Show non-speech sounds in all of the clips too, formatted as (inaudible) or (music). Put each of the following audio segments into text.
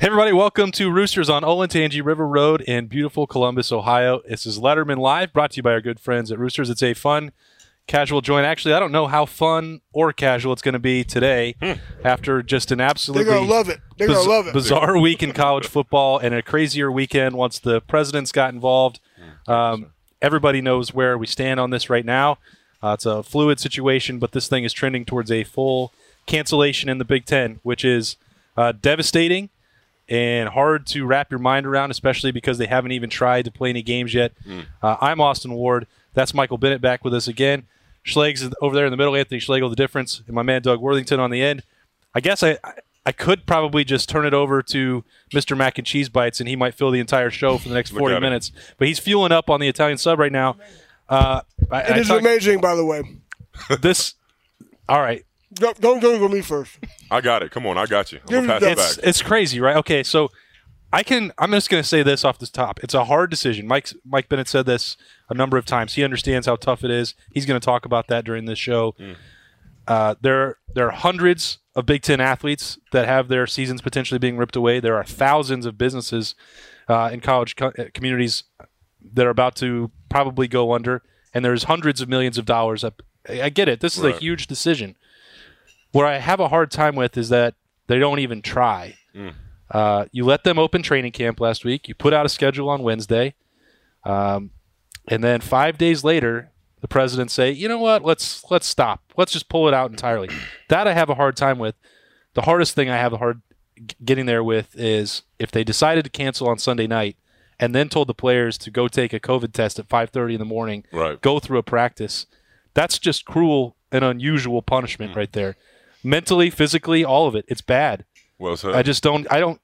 Hey everybody, welcome to Roosters on Olentangy River Road in beautiful Columbus, Ohio. This is Lettermen Live, brought to you by our good friends at Roosters. It's a fun, casual joint. Actually, I don't know how fun or casual it's going to be today after just an absolutely They're gonna love it. They're biz- gonna love it. bizarre (laughs) week in college football and a crazier weekend once the presidents got involved. Um, everybody knows where we stand on this right now. Uh, it's a fluid situation, but this thing is trending towards a full cancellation in the Big Ten, which is uh, devastating and hard to wrap your mind around, especially because they haven't even tried to play any games yet. Uh, I'm Austin Ward. That's Michael Bennett back with us again. Schlegs over there in the middle, Anthony Schlegel, the difference, and my man Doug Worthington on the end. I guess I, I- I could probably just turn it over to Mr. Mac and Cheese Bites, and he might fill the entire show for the next (laughs) 40 minutes. But he's fueling up on the Italian sub right now. Uh, I, It I is talk- amazing, by the way. this. All right, Don't don't go with me first. (laughs) I got it. Come on, I got you. I'm Give gonna pass it the- it's back. it's crazy, right? Okay, so I can. I'm just going to say this off the top. It's a hard decision. Mike Mike Bennett said this a number of times. He understands how tough it is. He's going to talk about that during this show. Uh, there there are hundreds of Big Ten athletes that have their seasons potentially being ripped away. There are thousands of businesses uh, in college co- uh, communities that are about to probably go under, and there's hundreds of millions of dollars. Up. I I get it. This is a huge decision. What I have a hard time with is that they don't even try. Uh, you let them open training camp last week. You put out a schedule on Wednesday, um, and then five days later, the president say, "You know what? Let's let's stop. Let's just pull it out entirely." (clears throat) that I have a hard time with. The hardest thing I have a hard getting there with is if they decided to cancel on Sunday night and then told the players to go take a COVID test at 5:30 in the morning, Right. go through a practice. That's just cruel and unusual punishment right there. Mentally, physically, all of it. It's bad. Well said. I just don't. I don't.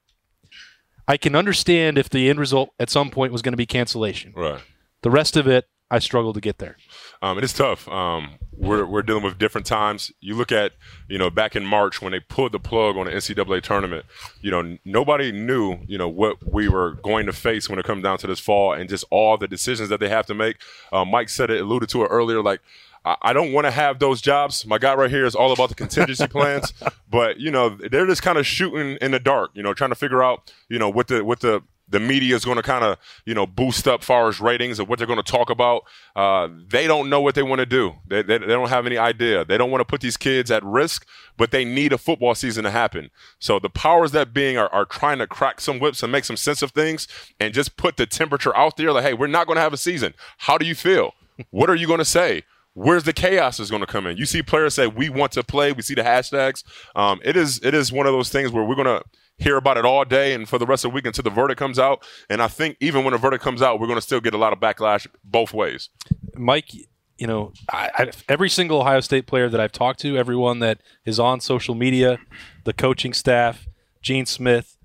I can understand if the end result at some point was going to be cancellation. right. The rest of it, I struggle to get there. Um, it is tough. Um, we're, we're dealing with different times. You look at, you know, back in March when they pulled the plug on the NCAA tournament, you know, nobody knew, you know, what we were going to face when it comes down to this fall and just all the decisions that they have to make. Uh, Mike said it, alluded to it earlier, like, I I don't want to have those jobs. My guy right here is all about the contingency (laughs) plans, but you know they're just kind of shooting in the dark. You know, trying to figure out you know what the what the the media is going to kind of you know boost up far as ratings and what they're going to talk about. Uh, they don't know what they want to do. They, they, they don't have any idea. They don't want to put these kids at risk, but they need a football season to happen. So the powers that being are, are trying to crack some whips and make some sense of things and just put the temperature out there. Like, hey, we're not going to have a season. How do you feel? What are you going to say? Where's the chaos is going to come in? You see players say we want to play. We see the hashtags. Um, it is it is one of those things where we're going to hear about it all day and for the rest of the week until the verdict comes out. And I think even when the verdict comes out, we're going to still get a lot of backlash both ways. Mike, you know, I, I, every single Ohio State player that I've talked to, everyone that is on social media, the coaching staff, Gene Smith,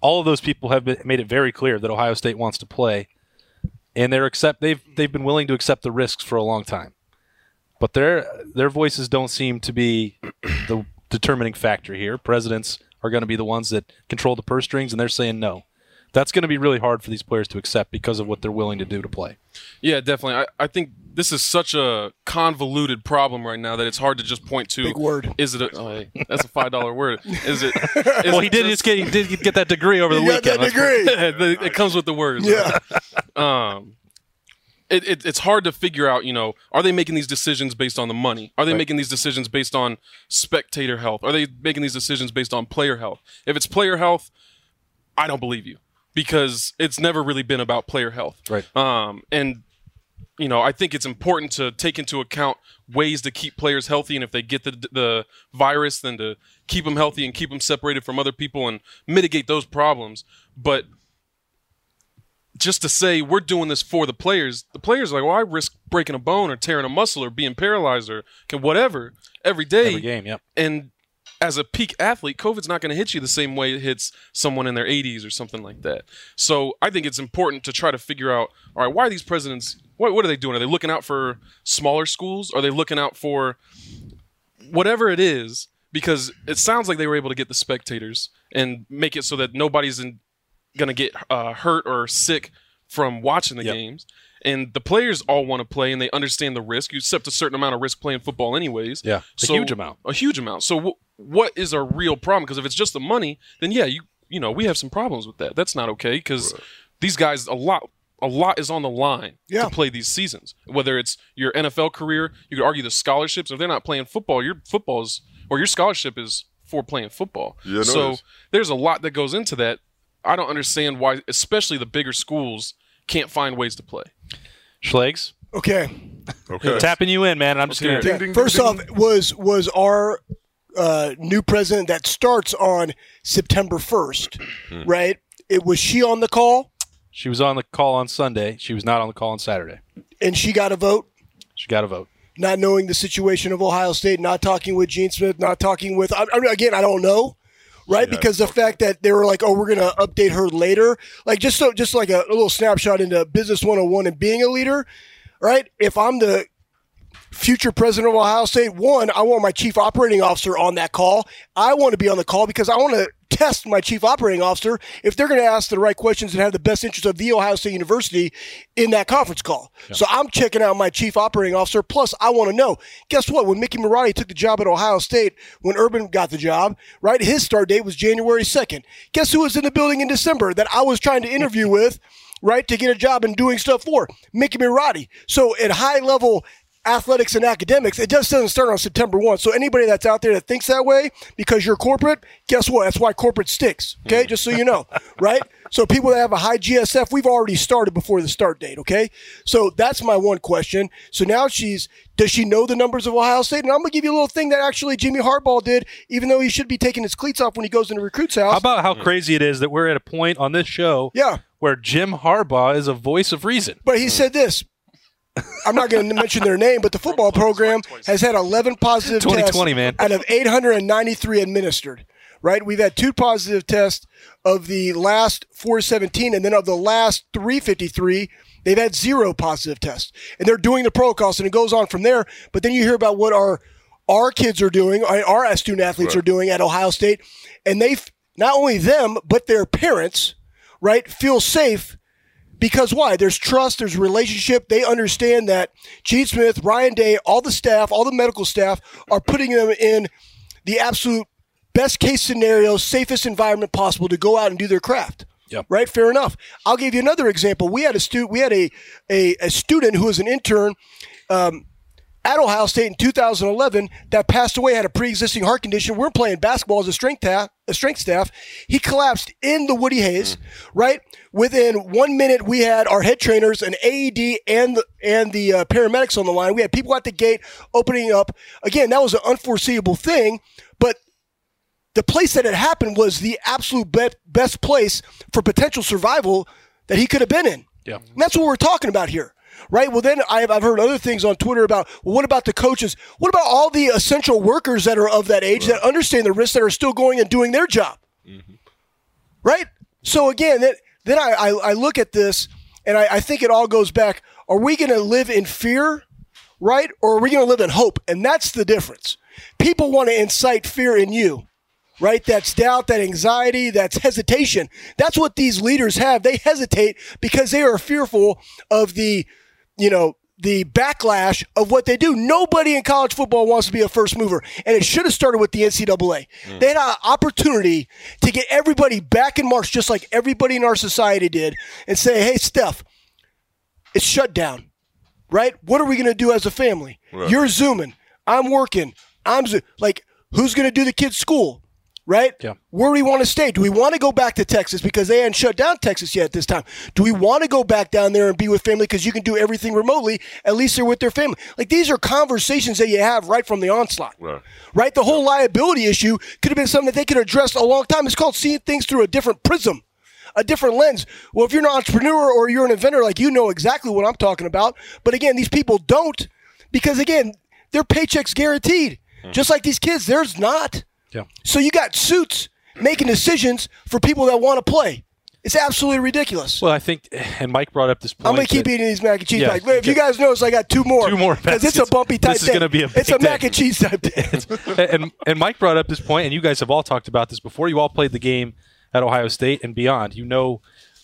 all of those people have been, made it very clear that Ohio State wants to play, and they're accept they've they've been willing to accept the risks for a long time, but their their voices don't seem to be the determining factor here. Presidents are going to be the ones that control the purse strings, and they're saying no. That's going to be really hard for these players to accept because of what they're willing to do to play. Yeah, definitely. I, I think this is such a convoluted problem right now that it's hard to just point to. Big word. Is it? A, oh, hey, that's a five dollar word. Is it? (laughs) Is Well, he it did just get he did get that degree over the got weekend. that Let's- degree. (laughs) it comes with the words. Yeah. Um, it, it, it's hard to figure out. You know, are they making these decisions based on the money? Are they making these decisions based on spectator health? Are they making these decisions based on player health? If it's player health, I don't believe you because it's never really been about player health. Right. Um, and you know, I think it's important to take into account ways to keep players healthy, and if they get the the virus, then to keep them healthy and keep them separated from other people and mitigate those problems. But just to say we're doing this for the players, the players are like, well, I risk breaking a bone or tearing a muscle or being paralyzed or can whatever every day. Every game, yep. And as a peak athlete, COVID's not going to hit you the same way it hits someone in their 80s or something like that. So I think it's important to try to figure out, all right, why are these presidents? What, what are they doing? Are they looking out for smaller schools? Are they looking out for whatever it is? Because it sounds like they were able to get the spectators and make it so that nobody's in, going to get uh, hurt or sick from watching the Yep. games. And the players all want to play and they understand the risk. You accept a certain amount of risk playing football, anyways. Yeah, a huge amount. A huge amount. So, w- what is a real problem? Because if it's just the money, then yeah, you you know, we have some problems with that. That's not okay because these guys a lot a lot is on the line Yeah. to play these seasons. Whether it's your NFL career, you could argue the scholarships. If they're not playing football, your football's or your scholarship is for playing football. Yeah, so there's a lot that goes into that. I don't understand why, especially the bigger schools, can't find ways to play. Schlegs, Okay. Okay. tapping you in, man. I'm just Okay. gonna. Ding, ding, First ding, off, was was our uh, new president that starts on September first, Hmm. right? It was she on the call She was on the call on Sunday. She was not on the call on Saturday. and she got a vote, She got a vote. not knowing the situation of Ohio State, not talking with Gene Smith, not talking with. I, I again, I don't know. Right, Yeah, because the fact that they were like, "Oh, we're gonna update her later," like just so, just like a, a little snapshot into business 101 and being a leader, right? If I'm the future president of Ohio State, one, I want my chief operating officer on that call. I want to be on the call because I want to test my chief operating officer if they're going to ask the right questions and have the best interest of the Ohio State University in that conference call. So I'm checking out my chief operating officer. Plus, I want to know. Guess what? When Mickey Marotti took the job at Ohio State, when Urban got the job, right? His start date was January 2nd. Guess who was in the building in December that I was trying to interview (laughs) with? Right to get a job and doing stuff for Mickey Marotti. So at high level athletics and academics, it just doesn't start on September 1. So anybody that's out there that thinks that way because you're corporate, guess what? That's why corporate sticks. Okay? Just so you know, (laughs) right? So people that have a high GSF, we've already started before the start date, okay? So that's my one question. So now she's does she know the numbers of Ohio State? And I'm going to give you a little thing that actually Jimmy Harbaugh did, even though he should be taking his cleats off when he goes into recruit's house. How about how hmm. crazy it is that we're at a point on this show Yeah. where Jim Harbaugh is a voice of reason. But he hmm. said this. I'm not going to mention their name, but the football program has had 11 positive 2020, tests man. out of 893 administered. Right, we've had two positive tests of the last 417, and then of the last 353, they've had zero positive tests, and they're doing the protocols, and it goes on from there. But then you hear about what our our kids are doing, our our student athletes Right. are doing at Ohio State, and they f- not only them but their parents, right, feel safe because why? There's trust, there's relationship. They understand that Gene Smith, Ryan Day, all the staff, all the medical staff are putting them in the absolute best case scenario, safest environment possible to go out and do their craft. Yep. Right? Fair enough. I'll give you another example. We had a student we had a, a, a student who was an intern um, at Ohio State in 2011 that passed away, had a pre-existing heart condition. We're playing basketball as a strength, ta- strength staff. He collapsed in the Woody Hayes, right? Within one minute, we had our head trainers, an AED, and the, and the uh, paramedics on the line. We had people at the gate opening up. Again, that was an unforeseeable thing, but the place that it happened was the absolute be- best place for potential survival that he could have been in. Yeah. And that's what we're talking about here. Right. Well, then I've, I've heard other things on Twitter about, well, what about the coaches? What about all the essential workers that are of that age that understand the risks that are still going and doing their job? Mm-hmm. Right. So again, that, then I, I, I look at this and I, I think it all goes back. Are we going to live in fear? Right. Or are we going to live in hope? And that's the difference. People want to incite fear in you right? That's doubt, that anxiety, that's hesitation. That's what these leaders have. They hesitate because they are fearful of the, you know, the backlash of what they do. Nobody in college football wants to be a first mover. And it should have started with the NCAA. They had an opportunity to get everybody back in March, just like everybody in our society did, and say, hey, Steph, it's shut down right? What are we going to do as a family? Right. You're zooming. I'm working. I'm zo- like, who's going to do the kids' school? Right? Yeah. Where do we want to stay? Do we want to go back to Texas because they hadn't shut down Texas yet at this time? Do we want to go back down there and be with family because you can do everything remotely? At least they're with their family. Like these are conversations that you have right from the onslaught. Right. Right? The whole liability issue could have been something that they could have addressed a long time. It's called seeing things through a different prism a different lens. Well, if you're an entrepreneur or you're an inventor, like you know exactly what I'm talking about. But again, these people don't because again, their paychecks guaranteed. Hmm. Just like these kids, theirs not. Yeah. So you got suits making decisions for people that want to play. It's absolutely ridiculous. Well, I think, and Mike brought up this point. I'm gonna keep that- eating these mac and cheese Yeah, bags. If you guys notice, I got two more. Two more because it's a bumpy type This is day. gonna be a It's a big mac and cheese type (laughs) day. and and Mike brought up this point, and you guys have all talked about this before. You all played the game at Ohio State and beyond. You know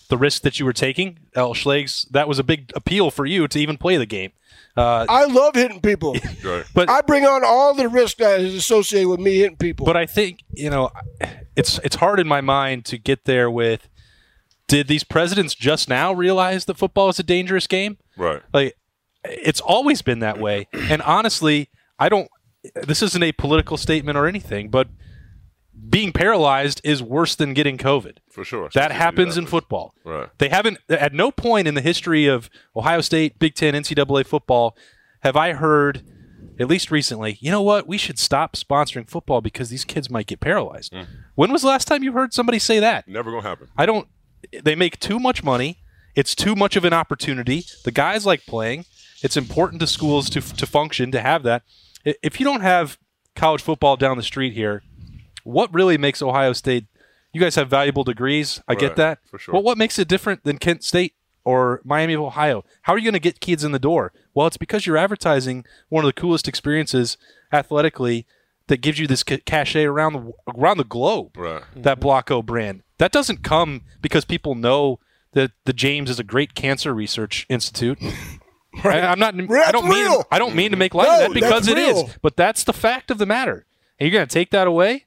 the risk that you were taking. El Schlegs, that was a big appeal for you to even play the game. Uh, I love hitting people. (laughs) Right. but I bring on all the risk that is associated with me hitting people. but I think you know it's it's hard in my mind to get there with. Did these presidents just now realize that football is a dangerous game? Right. Like it's always been that way. And honestly, I don't. This isn't a political statement or anything, but being paralyzed is worse than getting COVID. For sure. That happens in football. Right. They haven't at no point in the history of Ohio State, Big Ten, NCAA football have I heard, at least recently, you know what? We should stop sponsoring football because these kids might get paralyzed. Mm. When was the last time you heard somebody say that? Never gonna happen. I don't. They make too much money. It's too much of an opportunity. The guys like playing. It's important to schools to to function to have that. If you don't have college football down the street here, what really makes Ohio State? You guys have valuable degrees. I get that. for sure. But what makes it different than Kent State or Miami of Ohio? How are you going to get kids in the door? Well, it's because you're advertising one of the coolest experiences athletically that gives you this ca- cachet around the around the globe Right. that Block O brand. That doesn't come because people know that the James is a great cancer research institute. (laughs) Right. I, am not. I don't mean. I don't mean to make light of that because that's it is. real. But that's the fact of the matter. And you're going to take that away.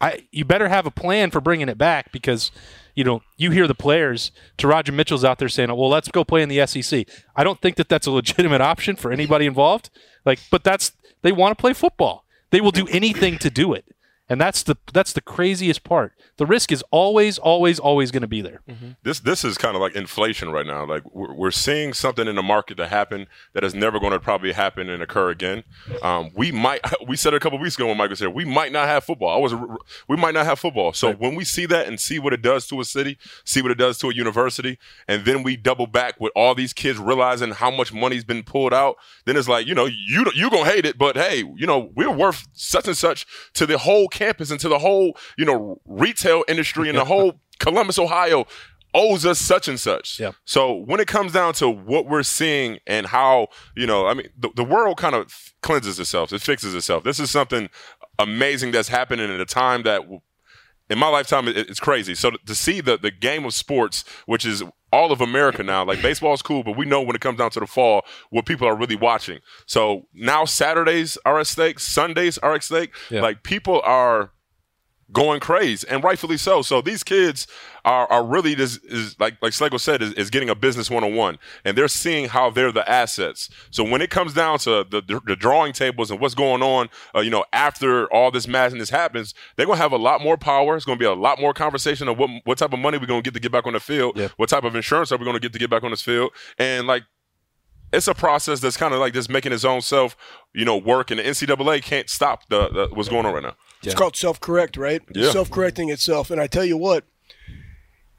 I. You better have a plan for bringing it back because. You know, you hear the players. To Roger Mitchell's out there saying, "Well, let's go play in the SEC." I don't think that that's a legitimate option for anybody involved. Like, but that's they want to play football. They will do anything to do it, and that's the that's the craziest part. The risk is always, always, always going to be there. This this is kind of like inflation right now. Like we're, we're seeing something in the market that happened that is never going to probably happen and occur again. Um, we might (laughs) we said a couple weeks ago when Mike was here. We might not have football. I was we might not have football. So when we see that and see what it does to a city, see what it does to a university, and then we double back with all these kids realizing how much money's been pulled out, then it's like you know you you gonna hate it, but hey, you know we're worth such and such to the whole campus and to the whole you know retail industry and the whole Columbus, Ohio owes us such and such. Yep. So when it comes down to what we're seeing and how, you know, I mean, the, the world kind of cleanses itself, it fixes itself. This is something amazing that's happening at a time that in my lifetime, it, it's crazy. So to, to see the, the game of sports, which is all of America now, like baseball is cool, but we know when it comes down to the fall, what people are really watching. So now Saturdays are at stake, Sundays are at stake. Yeah. Like people are going crazy and rightfully so. So these kids are, are really just is like like Slego said is, is getting a business one on one and they're seeing how they're the assets. So when it comes down to the, the, the drawing tables and what's going on, uh, you know, after all this madness happens, they're gonna have a lot more power. It's gonna be a lot more conversation of what what type of money we're gonna get to get back on the field, Yep. what type of insurance are we gonna get to get back on this field, and like it's a process that's kind of like just making its own self, you know, work. And the NCAA can't stop the, the what's going on right now. It's called self correct, right? Yeah. Self correcting itself. And I tell you what,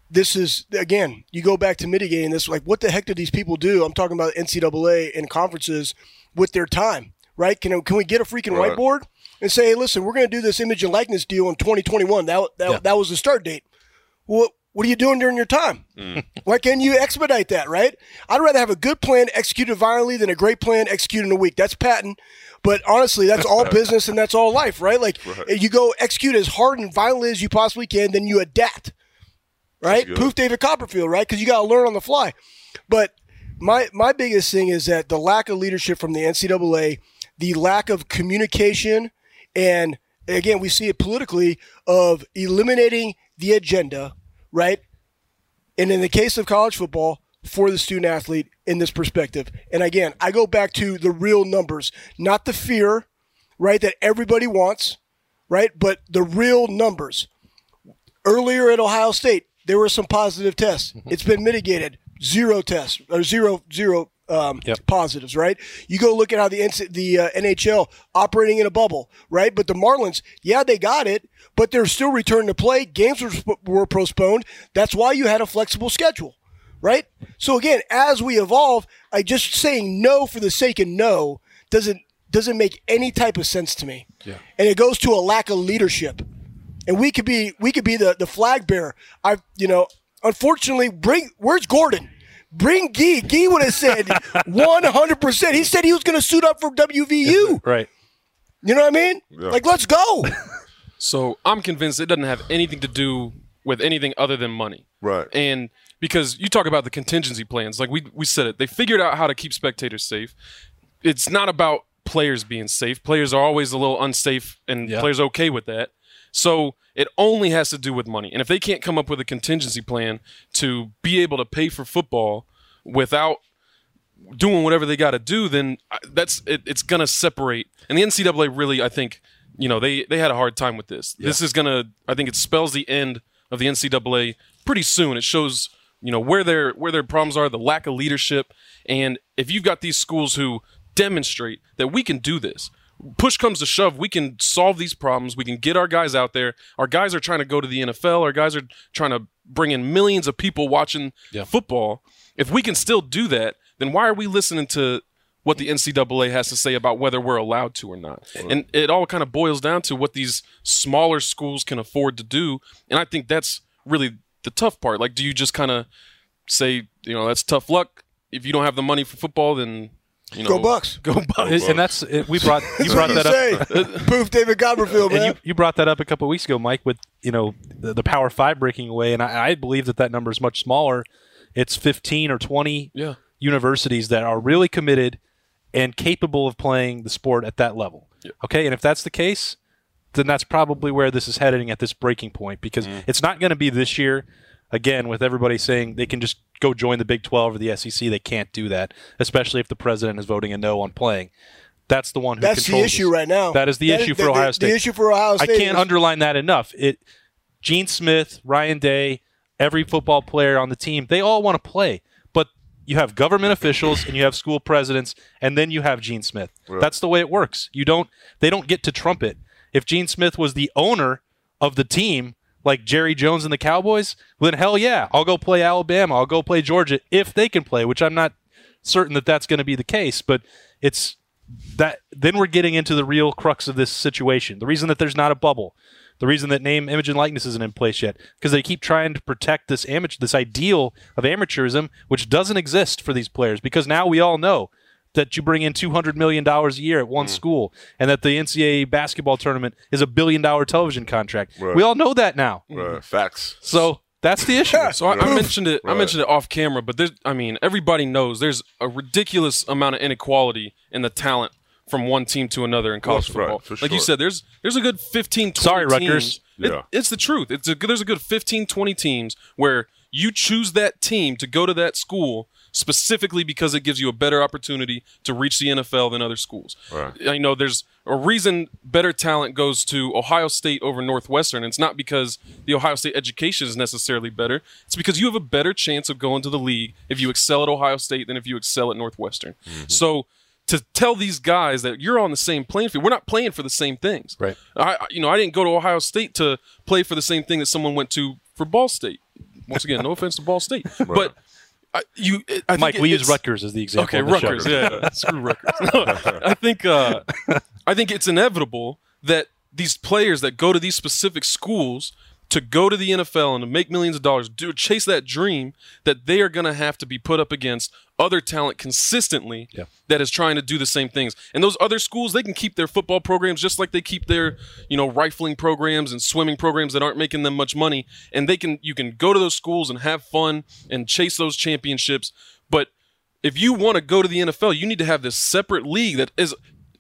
this is again, you go back to mitigating this. Like, what the heck did these people do? I'm talking about NCAA and conferences with their time, right? Can can we get a freaking Right. whiteboard and say, hey, listen, we're going to do this image and likeness deal in 2021? That that, Yeah. that was the start date. What what are you doing during your time? Mm. (laughs) Why can't you expedite that, right? I'd rather have a good plan executed violently than a great plan executed in a week. That's patent. But honestly, that's all (laughs) business and that's all life, right? Like eh, you go execute as hard and violently as you possibly can, then you adapt, right? Poof, David Copperfield, right? Because you got to learn on the fly. But my my biggest thing is that the lack of leadership from the NCAA, the lack of communication, and again, we see it politically of eliminating the agenda, right? And in the case of college football, for the student athlete in this perspective. And again, I go back to the real numbers, not the fear, right, that everybody wants, right, but the real numbers. Earlier at Ohio State, there were some positive tests. It's been mitigated. Zero tests or zero zero um, Yep. positives, right? You go look at how the the uh, NHL operating in a bubble, right? But the Marlins, yeah, they got it, but they're still returning to play. Games were, were postponed. That's why you had a flexible schedule, right? So again, as we evolve, I just saying no for the sake of no doesn't doesn't make any type of sense to me. Yeah. And it goes to a lack of leadership and we could be we could be the the flag bearer. I you know, unfortunately, bring where's Gordon? Bring Gee. Gee would have said (laughs) one hundred percent. He said he was going to suit up for WVU. Right. You know what I mean? Yeah. Like, let's go. (laughs) So I'm convinced it doesn't have anything to do with anything other than money. Right. And because you talk about the contingency plans, like we we said it, they figured out how to keep spectators safe. It's not about players being safe. Players are always a little unsafe, and Yeah. players are okay with that. So it only has to do with money. And if they can't come up with a contingency plan to be able to pay for football without doing whatever they got to do, then uh, that's it, it's going to separate. And the NCAA really, I think, you know, they they had a hard time with this. This is going to, I think, it spells the end of the NCAA pretty soon. It shows, you know, where their where their problems are, the lack of leadership, and if you've got these schools who demonstrate that we can do this. Push comes to shove, we can solve these problems. We can get our guys out there. Our guys are trying to go to the NFL. Our guys are trying to bring in millions of people watching Yeah. football. If we can still do that, then why are we listening to what the NCAA has to say about whether we're allowed to or not? And it all kind of boils down to what these smaller schools can afford to do. And I think that's really the tough part. Like, do you just kind of say, you know, that's tough luck? If you don't have the money for football, then you know, Go Bucks. Go Bucks. and that's it, we brought (laughs) you brought that up. Say, Proof David Copperfield, and man. you, you brought that up a couple weeks ago, Mike, with you know the, the Power Five breaking away, and I, I believe that that number is much smaller. It's fifteen or twenty Yeah. universities that are really committed and capable of playing the sport at that level. Okay, and if that's the case, then that's probably where this is heading at this breaking point because mm. it's not going to be this year. Again, with everybody saying they can just go join the Big 12 or the SEC, they can't do that, especially if the president is voting a no on playing. That's the one who That's the issue this. right now. That is the That issue is- for the- Ohio State. The issue for Ohio State. I can't is- underline that enough. It Gene Smith, Ryan Day, every football player on the team, they all want to play. But you have government officials and you have school presidents and then you have Gene Smith. That's the way it works. You don't they don't get to trump it. If Gene Smith was the owner of the team, like Jerry Jones and the Cowboys, then hell yeah, I'll go play Alabama, I'll go play Georgia if they can play, which I'm not certain that that's going to be the case, but it's that then we're getting into the real crux of this situation. The reason that there's not a bubble, the reason that name, image, and likeness isn't in place yet, because they keep trying to protect this amateur, this ideal of amateurism, which doesn't exist for these players. Because now we all know that you bring in two hundred million dollars a year at one mm. school, and that the NCAA basketball tournament is a billion dollar television contract. Right. We all know that now. Right. Facts. So that's the issue. (laughs) So I, I mentioned it. I mentioned it off camera, but there's. I mean, everybody knows there's a ridiculous amount of inequality in the talent from one team to another in college That's right, football. for Like you said, there's there's a good 15, 20 Sorry, teams. Rutgers. It- Yeah. it's the truth. It's a there's a good 15, 20 teams where you choose that team to go to that school specifically because it gives you a better opportunity to reach the NFL than other schools. Right. I know there's a reason better talent goes to Ohio State over Northwestern. It's not because the Ohio State education is necessarily better. It's because you have a better chance of going to the league if you excel at Ohio State than if you excel at Northwestern. Mm-hmm. So to tell these guys that you're on the same playing field, we're not playing for the same things. Right. I, I- you know, I didn't go to Ohio State to play for the same thing that someone went to for Ball State. Once again, no (laughs) offense to Ball State, but I, you, I think Mike, it- we use Rutgers as the example. Okay, on the show. Rutgers. Yeah, (laughs) screw Rutgers. (laughs) No, I think uh, I think it's inevitable that these players that go to these specific schools to go to the NFL and to make millions of dollars, do chase that dream, that they are going to have to be put up against other talent consistently Yeah. that is trying to do the same things. And those other schools, they can keep their football programs just like they keep their, you know, rifling programs and swimming programs that aren't making them much money. And they can you can go to those schools and have fun and chase those championships. But if you want to go to the NFL, you need to have this separate league that is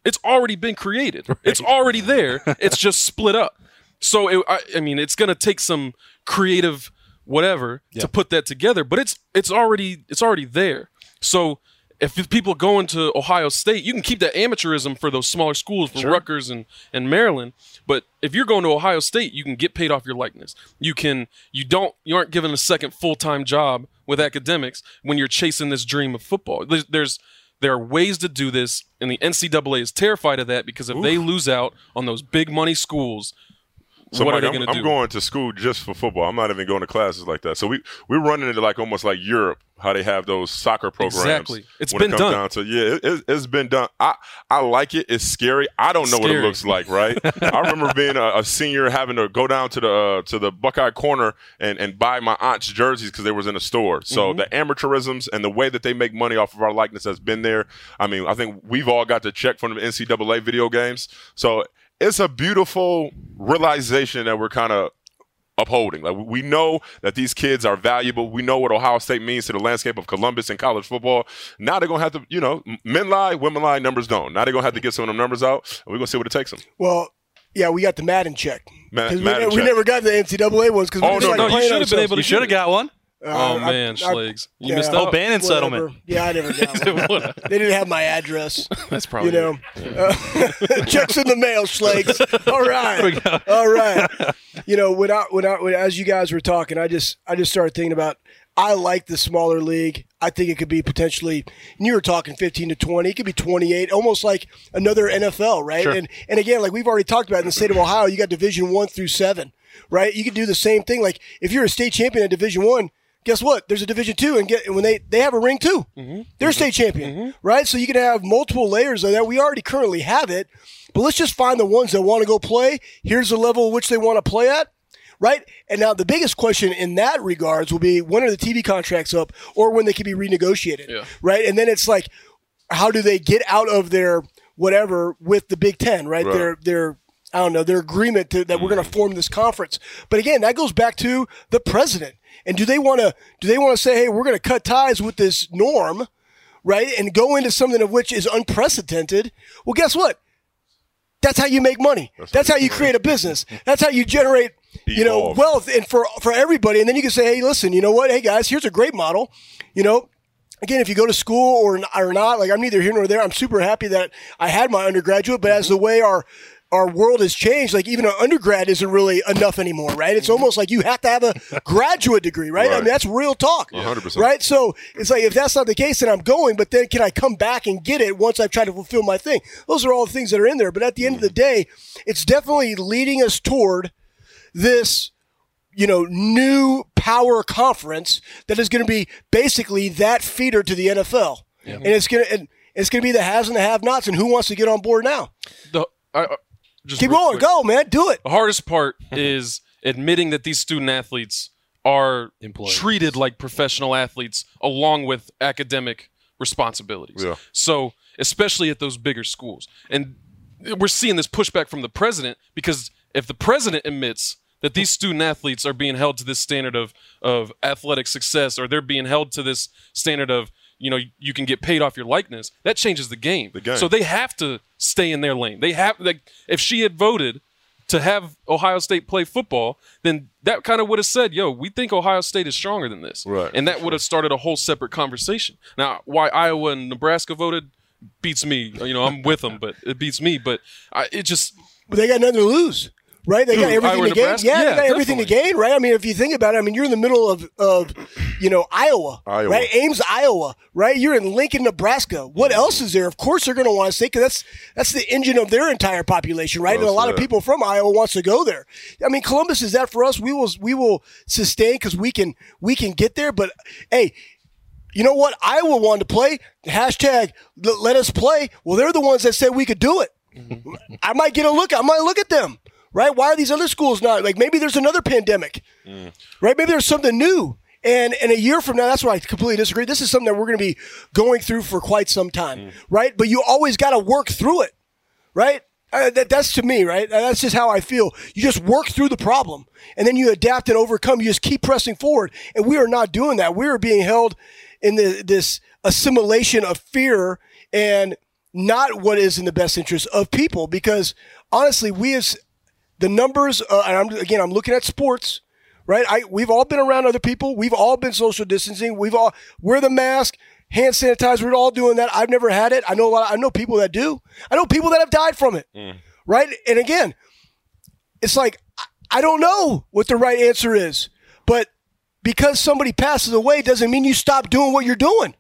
it's already been created. (laughs) It's already there. It's just split up. So it, I, I mean, it's going to take some creative whatever to put that together, but it's it's already it's already there. So if people going to Ohio State, you can keep that amateurism for those smaller schools, for Rutgers and, and Maryland. But if you're going to Ohio State, you can get paid off your likeness. You can you don't you aren't given a second full time job with academics when you're chasing this dream of football. There's, there's there are ways to do this, and the NCAA is terrified of that because if they lose out on those big money schools, So what Mike, are they I'm, going to I'm do? going to school just for football. I'm not even going to classes like that. So we we're running into like almost like Europe, how they have those soccer programs. Exactly. It's been it comes done. Down to, yeah, it, it's been done. I I like it. It's scary. I don't know what it looks like. Right. (laughs) I remember being a, a senior having to go down to the uh, to the Buckeye corner and and buy my aunt's jerseys because they was in a store. So Mm-hmm. the amateurisms and the way that they make money off of our likeness has been there. I mean, I think we've all got the check from the NCAA video games. So it's a beautiful realization that we're kind of upholding. Like we know that these kids are valuable. We know what Ohio State means to the landscape of Columbus and college football. Now they're gonna have to, you know, men lie, women lie, numbers don't. Now they're gonna have to get some of them numbers out, and we're gonna see what it takes them. Well, yeah, we got the Madden check. Ma- 'Cause we, Madden we never got the NCAA ones because we Oh, no, like no, you playing should have been able to You should have got one. Oh Uh, I- man, I- Schlegs, you yeah. missed Oh, out. Bannon Whatever. settlement. Yeah, I never got (laughs) one. they didn't have my address. (laughs) That's probably You know, uh, (laughs) checks in the mail, Schlegs. All right, all right. You know, when I, when I, when, as you guys were talking, I just, I just started thinking about. I like the smaller league. I think it could be potentially. And you were talking fifteen to twenty. It could be twenty-eight, almost like another NFL, right? Sure. And and again, like we've already talked about in the state of Ohio, you got Division One through seven, right? You could do the same thing. Like if you're a state champion at Division One, guess what? There's a Division Two, and get and when they they have a ring too, mm-hmm. Mm-hmm. they're a state champion, mm-hmm. right? So you can have multiple layers of that. We already currently have it, but let's just find the ones that want to go play. Here's the level which they want to play at. Right? And now the biggest question in that regards will be when are the TV contracts up or when they can be renegotiated. Yeah. Right? And then it's like, how do they get out of their whatever with the Big Ten, right? Right. Their their I don't know, their agreement to, that we're going to form this conference. But again, that goes back to the president. And do they want to do they want to say, "Hey, we're going to cut ties with this norm," right? And go into something of which is unprecedented? Well, guess what? That's how you make money. That's, how you create a business. That's how you generate, you know, wealth and for for everybody. And then you can say, "Hey, listen, you know what? Hey guys, here's a great model." You know, again, if you go to school or or not, like I'm neither here nor there. I'm super happy that I had my undergraduate, but as mm-hmm. the way our our world has changed, like even an undergrad isn't really enough anymore, right? It's almost like you have to have a (laughs) graduate degree, right? I mean, that's real talk, 100%. right? So it's like if that's not the case, then I'm going, but then can I come back and get it once I've tried to fulfill my thing? Those are all the things that are in there. But at the end of the mm-hmm. day, it's definitely leading us toward this you know, new power conference that is going to be basically that feeder to the NFL, and it's going to and it's going to be the has and the have-nots, and who wants to get on board now? The, I, I- just Keep real going, quick. go, man, do it. The hardest part (laughs) is admitting that these student athletes are Employed. treated like professional athletes along with academic responsibilities. Yeah. So, especially at those bigger schools. And we're seeing this pushback from the president because if the president admits that these student athletes are being held to this standard of of athletic success or they're being held to this standard of you know you can get paid off your likeness that changes the game. The game. so they have to stay in their lane. They have like if she had voted to have ohio state play football then that kind of would have said yo we think ohio state is stronger than this. Right, and that would have started a whole separate conversation. Now why iowa and nebraska voted beats me you know i'm with them (laughs) but it beats me but I, it just But they got nothing to lose, right? They got everything Iowa, to gain. Nebraska? Yeah, they Yeah, got everything to gain, right? I mean, if you think about it, I mean, you're in the middle of of you know Iowa, Iowa. right? Ames, Iowa, right? You're in Lincoln, Nebraska. What mm-hmm. else is there? Of course, they're going to want to stay because that's that's the engine of their entire population, right? and a Well lot of people from Iowa wants to go there. I mean, Columbus is that for us. We will we will sustain because we can we can get there. But hey, you know what? Iowa wanted to play. Hashtag let us play. Well, they're the ones that said we could do it. Mm-hmm. I might get a look. I might look at them. Right? Why are these other schools not? Like maybe there's another pandemic. Right? Maybe there's something new. And in a year from now, that's why I completely disagree. This is something that we're going to be going through for quite some time. Right? But you always got to work through it. Right? Uh, that, that's to me, right? That's just how I feel. You just work through the problem and then you adapt and overcome. You just keep pressing forward. And we are not doing that. We are being held in the, this assimilation of fear and not what is in the best interest of people. Because honestly, we as the numbers, uh, and I'm, again, I'm looking at sports, right? I, we've all been around other people. We've all been social distancing. We've all wear the mask, hand sanitizer. We're all doing that. I've never had it. I know a lot. Of, I know people that do. I know people that have died from it, right? And again, it's like I- I don't know what the right answer is, but because somebody passes away doesn't mean you stop doing what you're doing.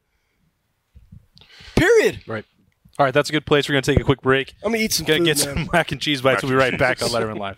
Period. Right. All right, that's a good place. We're going to take a quick break. I'm gonna eat some Gonna food, get man. some (laughs) mac and cheese bites. We'll be right back on Lettermen Live.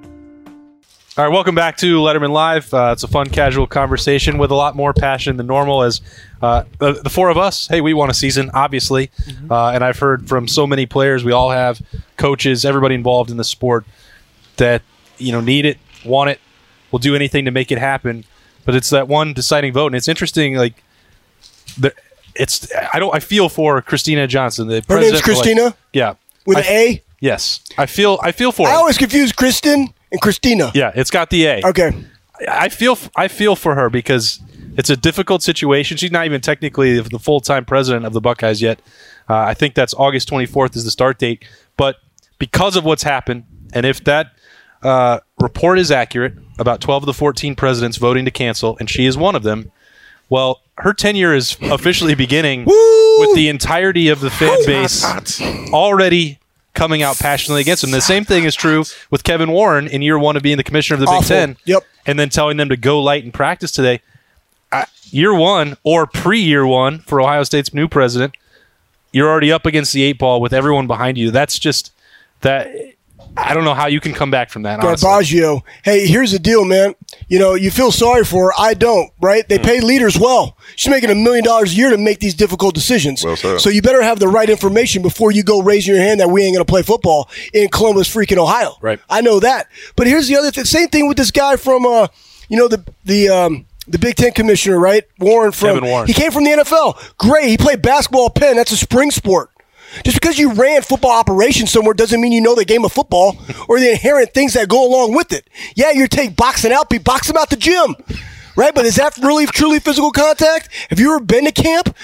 All right, welcome back to Lettermen Live. Uh, it's a fun, casual conversation with a lot more passion than normal. As uh, the, the four of us, hey, we want a season, obviously, uh, and I've heard from so many players. We all have coaches, everybody involved in the sport that you know need it, want it, will do anything to make it happen. But it's that one deciding vote, and it's interesting. Like, the, it's I don't I feel for Kristina Johnson. The Her name's. Kristina Yeah, with I- an A. Yes, I feel I feel for it. I her. always confuse Kristen and Christina. Yeah, it's got the A. Okay. I feel I feel for her because it's a difficult situation. She's not even technically the full time president of the Buckeyes yet. Uh, I think that's August 24th is the start date. But because of what's happened, and if that uh, report is accurate about 12 of the 14 presidents voting to cancel, and she is one of them, well, her tenure is officially beginning with the entirety of the fan base already coming out passionately against him. The same thing is true with Kevin Warren in year one of being the commissioner of the Big Ten. Yep. And then telling them to go light in practice today. I, year one or pre year one for Ohio State's new president, you're already up against the eight ball with everyone behind you. That's just that. I don't know how you can come back from that. Honestly. Garbaggio. Hey, here's the deal, man. You know, you feel sorry for her. I don't, right? They pay leaders well. She's making a million dollars a year to make these difficult decisions. Well so you better have the right information before you go raising your hand that we ain't going to play football in Columbus, freaking Ohio. Right. I know that. But here's the other thing. Same thing with this guy from, uh, you know, the the um, the Big Ten commissioner, right? Warren from. Kevin Warren. He came from the NFL. Great. He played basketball at Penn. That's a spring sport. Just because you ran football operations somewhere doesn't mean you know the game of football or the inherent things that go along with it. Yeah, you take boxing out, be box them out the gym. Right, but is that really truly physical contact? Have you ever been to camp?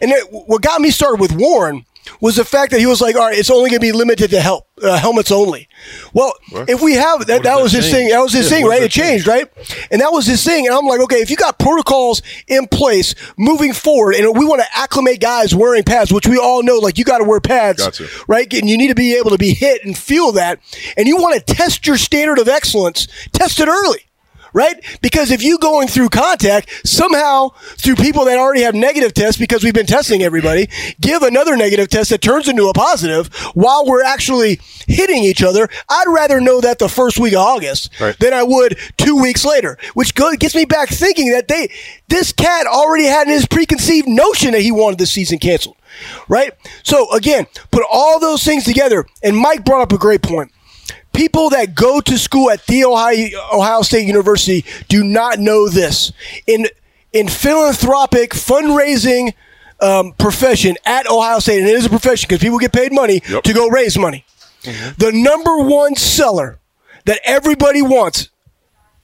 And what got me started with Warren was the fact that he was like, "All right, it's only going to be limited to help uh, helmets only." Well, if we have that, that was his thing. That was his thing, right? It changed, right? And that was his thing. And I'm like, okay, if you got protocols in place moving forward, and we want to acclimate guys wearing pads, which we all know, like you got to wear pads, Gotcha. right? And you need to be able to be hit and feel that. And you want to test your standard of excellence, test it early. Right? Because if you going through contact, somehow through people that already have negative tests because we've been testing everybody, give another negative test that turns into a positive while we're actually hitting each other, I'd rather know that the first week of August Right. than I would two weeks later. Which go, gets me back thinking that they this cat already had his preconceived notion that he wanted the season canceled. Right? So again, put all those things together, and Mike brought up a great point people that go to school at the Ohio, Ohio State University do not know this. In in philanthropic fundraising um, profession at Ohio State, and it is a profession because people get paid money Yep. to go raise money. The number one seller that everybody wants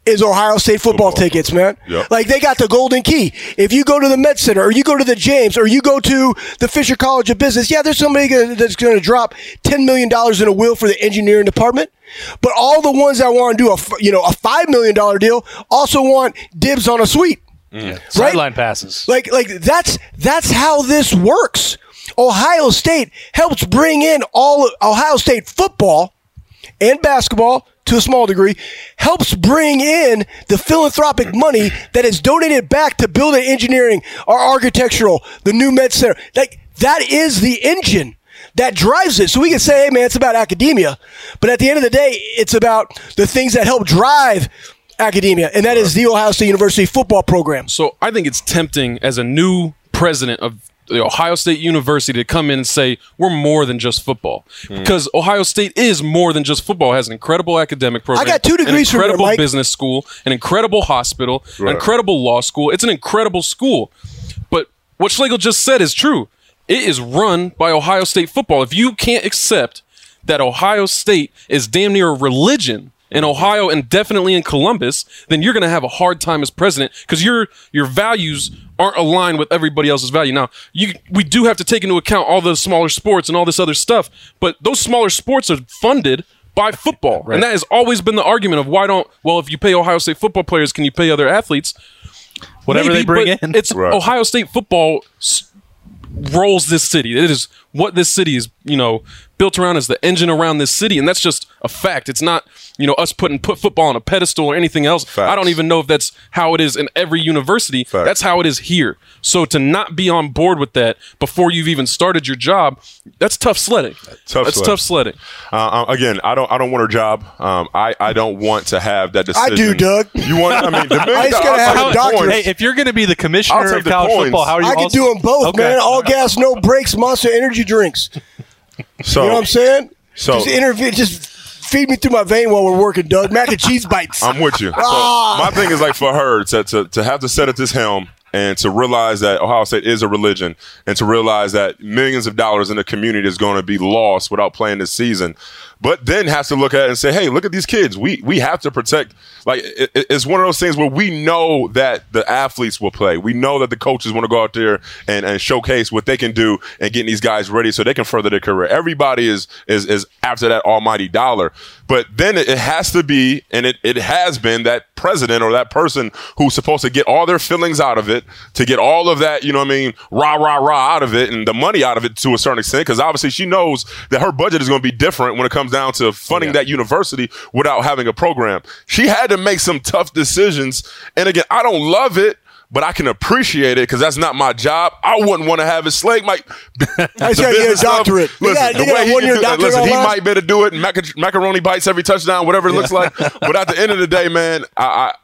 is Ohio State football, Football. tickets, man. Yep. Like they got the golden key. If you go to the Met Center or you go to the James or you go to the Fisher College of Business, yeah, there's somebody gonna- that's going to drop $10 million in a wheel for the engineering department. But all the ones that want to do a, you know, a $5 million deal also want dibs on a suite. Mm. Right? Sideline passes. Like like that's that's how this works. Ohio State helps bring in all Ohio State football and basketball to a small degree helps bring in the philanthropic money that is donated back to building engineering or architectural, the new med center. Like that is the engine that drives it. So we can say, hey man, it's about academia, but at the end of the day, it's about the things that help drive academia, and that is the Ohio State University football program. So I think it's tempting as a new president of the Ohio State University to come in and say we're more than just football hmm. because Ohio State is more than just football. It has an incredible academic program. I got two degrees an from there, incredible business school, an incredible hospital, an incredible law school. It's an incredible school. But what Schlegel just said is true. It is run by Ohio State football. If you can't accept that Ohio State is damn near a religion in Ohio and definitely in Columbus, then you're going to have a hard time as president because your your values aren't aligned with everybody else's value. Now, you we do have to take into account all the smaller sports and all this other stuff, but those smaller sports are funded by football. And that has always been the argument of why don't well if you pay Ohio State football players, can you pay other athletes? Whatever they bring in. It's Right. Ohio State football s- rolls this city. It is what this city is you know built around is the engine around this city, and that's just a fact. It's not you know us putting put football on a pedestal or anything else. I don't even know if that's how it is in every university. Facts. That's how it is here. So to not be on board with that before you've even started your job, that's tough sledding. Tough that's sledding. tough sledding. Uh, uh, again, I don't. I don't want her job. Um, I, I don't want to have that decision. I do, Doug. You want? I mean, the (laughs) million I just gotta have I'll a take the doctorate. Hey, if you're going to be the commissioner of the college points. football, how are you? I could also- do them both, Okay. man. All gas, no brakes, Monster Energy drinks. So, You know what I'm saying? So- just interview, just feed me through my vein while we're working, Doug. Mac and cheese bites. I'm with you. So Ah. my thing is like for her to, to to have to set at this helm and to realize that Ohio State is a religion and to realize that millions of dollars in the community is going to be lost without playing this season. But then has to look at it and say, hey, look at these kids. We we have to protect. Like it, it- it's one of those things where we know that the athletes will play. We know that the coaches want to go out there and, and showcase what they can do and getting these guys ready so they can further their career. Everybody is is is after that almighty dollar. But then it, it has to be, and it, it has been that president or that person who's supposed to get all their feelings out of it, to get all of that, you know what I mean, rah, rah, rah out of it and the money out of it to a certain extent. Cause obviously she knows that her budget is going to be different when it comes down to funding that university without having a program. She had to make some tough decisions. And again, I don't love it. But I can appreciate it because that's not my job. I wouldn't want to have it. slave. might. I just gotta get a stuff, doctorate. You Listen, got- the way he do- (laughs) doctorate listen, he might be able to do it. Mac- macaroni bites every touchdown, whatever it looks like. But at the end of the day, man, I, I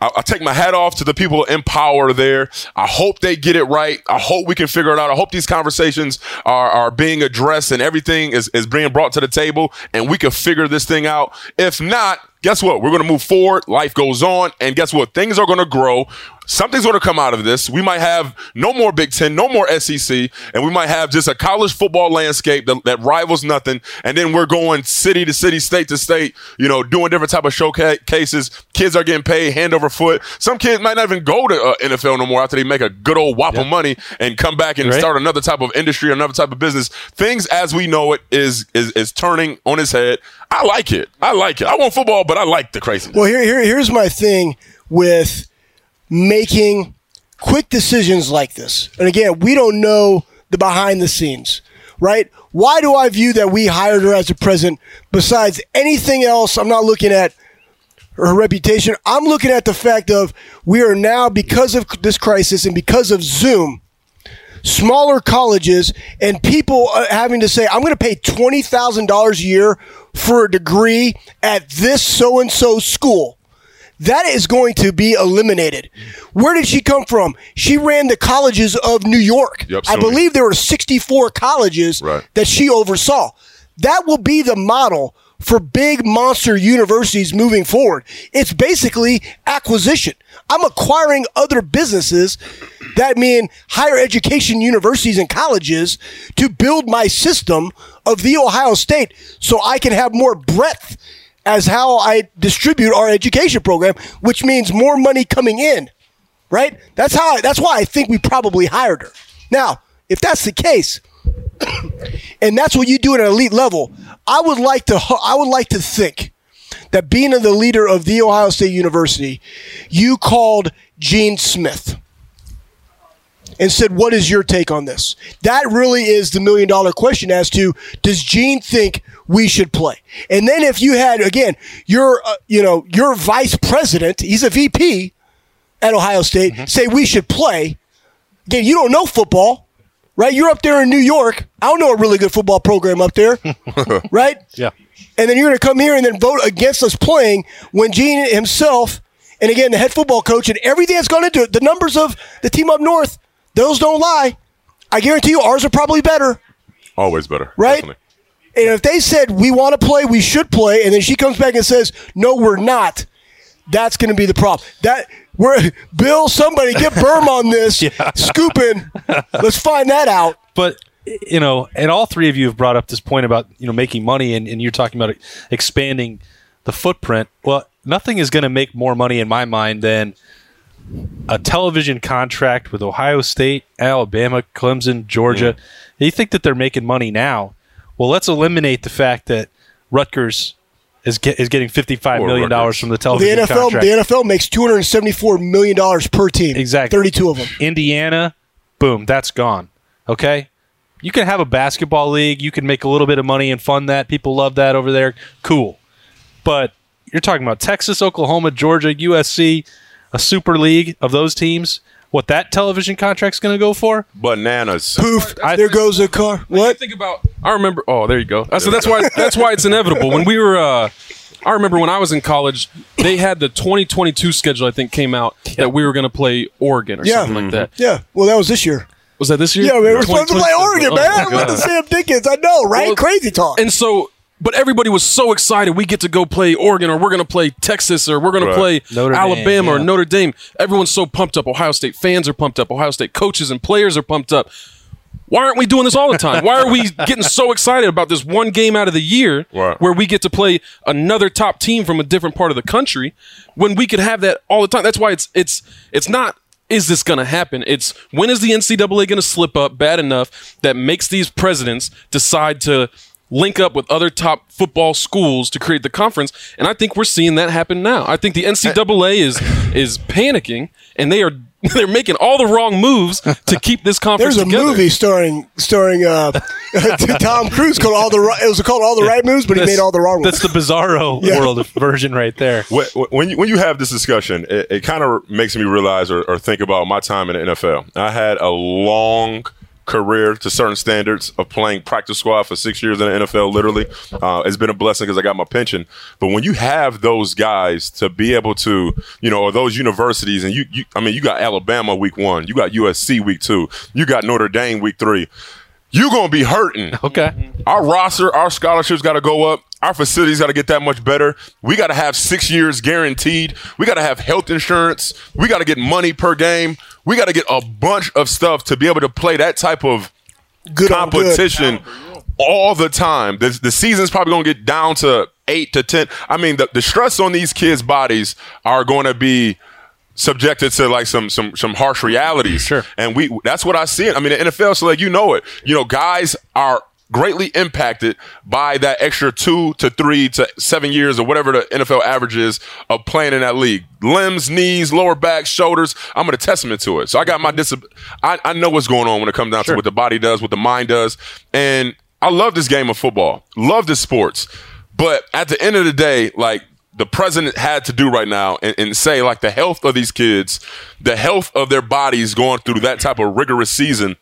I, I take my hat off to the people in power there. I hope they get it right. I hope we can figure it out. I hope these conversations are, are being addressed and everything is, is being brought to the table and we can figure this thing out. If not, guess what? We're going to move forward. Life goes on. And guess what? Things are going to grow. Something's going to come out of this. We might have no more Big Ten, no more SEC, and we might have just a college football landscape that, that rivals nothing. And then we're going city to city, state to state, you know, doing different type of showcases. Kids are getting paid hand over foot. Some kids might not even go to uh, NFL no more after they make a good old whop of money and come back and Right. start another type of industry, another type of business. Things as we know it is is is turning on its head. I like it. I like it. I want football, but I like the craziness. Well, here, here, here's my thing with making quick decisions like this. And again, we don't know the behind the scenes, right? Why do I view that we hired her as a president besides anything else? I'm not looking at her reputation. I'm looking at the fact of we are now, because of this crisis and because of Zoom, smaller colleges and people uh, having to say, I'm going to pay $20,000 a year for a degree at this so and so school. That is going to be eliminated. Where did she come from? She ran the colleges of New York. Yep, I believe there were 64 colleges Right. that she oversaw. That will be the model for big monster universities moving forward. It's basically acquisition. I'm acquiring other businesses that mean higher education universities and colleges to build my system of the Ohio State so I can have more breadth as how I distribute our education program, which means more money coming in. Right? That's how I, that's why I think we probably hired her. Now, if that's the case, and that's what you do at an elite level. I would like to I would like to think that being the leader of the Ohio State University, you called Gene Smith and said, "What is your take on this?" That really is the million dollar question as to does Gene think we should play? And then if you had again your uh, you know your vice president, he's a VP at Ohio State, say we should play. Again, you don't know football right? You're up there in New York. I don't know a really good football program up there, (laughs) right? Yeah. And then you're going to come here and then vote against us playing when Gene himself, and again, the head football coach and everything that's gone into it, the numbers of the team up north, those don't lie. I guarantee you ours are probably better, Always better. right? Definitely. And if they said we want to play, we should play, and then she comes back and says, no, we're not, that's going to be the problem. That we're Bill, somebody get Birm on this, (laughs) scooping. Let's find that out. but you know, and all three of you have brought up this point about you know making money, and, and you're talking about expanding the footprint. Well, nothing is going to make more money in my mind than a television contract with Ohio State, Alabama, Clemson, Georgia. You think that they're making money now? Well, let's eliminate the fact that Rutgers is get, is getting fifty five million dollars from the television? The NFL, contract. the NFL makes two hundred seventy-four million dollars per team. Exactly. thirty-two of them. Indiana, boom, that's gone. Okay. you can have a basketball league. You can make a little bit of money and fund that. People love that over there. Cool. But you're talking about Texas, Oklahoma, Georgia, USC, a super league of those teams. What that television contract's going to go for? Bananas. Poof! I- there goes a car. When you What? think about, I remember. Oh, there you go. So that's why (laughs) that's why it's inevitable. When we were, uh, I remember when I was in college, they had the 2022 schedule. I think came out that we were going to play Oregon or Yeah. something like that. Yeah. Well, that was this year. Was that this year? Yeah, we're supposed to play Oregon, Oh, man. my With the Sam Dickens, I know, right? Well, Crazy talk. And so, but everybody was so excited. We get to go play Oregon, or we're going to play Texas, or we're going Right. to play Notre Dame, Alabama or. Notre Dame. Everyone's so pumped up. Ohio State fans are pumped up. Ohio State coaches and players are pumped up. Why aren't we doing this all the time? Why are we (laughs) getting so excited about this one game out of the year Right. where we get to play another top team from a different part of the country when we could have that all the time? That's why it's it's it's not is this going to happen? It's when is the NCAA going to slip up bad enough that makes these presidents decide to link up with other top football schools to create the conference? And I think we're seeing that happen now. I think the NCAA is is panicking and they are (laughs) they're making all the wrong moves to keep this conference There's a together. movie starring starring uh, (laughs) (laughs) Tom Cruise called all the Ri- it was called all the right moves, but he made all the wrong ones. That's the bizarro world version right there. Wh- When you, when you have this discussion, it, it kind of makes me realize or, or think about my time in the NFL. I had a long career to certain standards of playing practice squad for six years in the NFL. Literally, uh, it's been a blessing because I got my pension. But when you have those guys to be able to, you know, or those universities, and you, you I mean, you got Alabama week one, you got USC week two, you got Notre Dame week three. You're gonna be hurting. Okay. Our roster, our scholarships got to go up. Our facilities got to get that much better. We got to have six years guaranteed. We got to have health insurance. We got to get money per game. We got to get a bunch of stuff to be able to play that type of Good on good. competition all the time. The, the season's probably going to get down to eight to 10. I mean, the, the stress on these kids' bodies are going to be subjected to like some some some harsh realities. Sure. And we that's what I see. I mean, the NFL, so like you know it. You know, guys are greatly impacted by that extra two to three to seven years or whatever the NFL average is of playing in that league. Limbs, knees, lower back, shoulders. I'm a testament to it. So I got my dis. I, I know what's going on when it comes down to what the body does, what the mind does, and I love this game of football. Love this sports. But at the end of the day, like the president had to do right now and, and say like the health of these kids, the health of their bodies going through that type of rigorous season,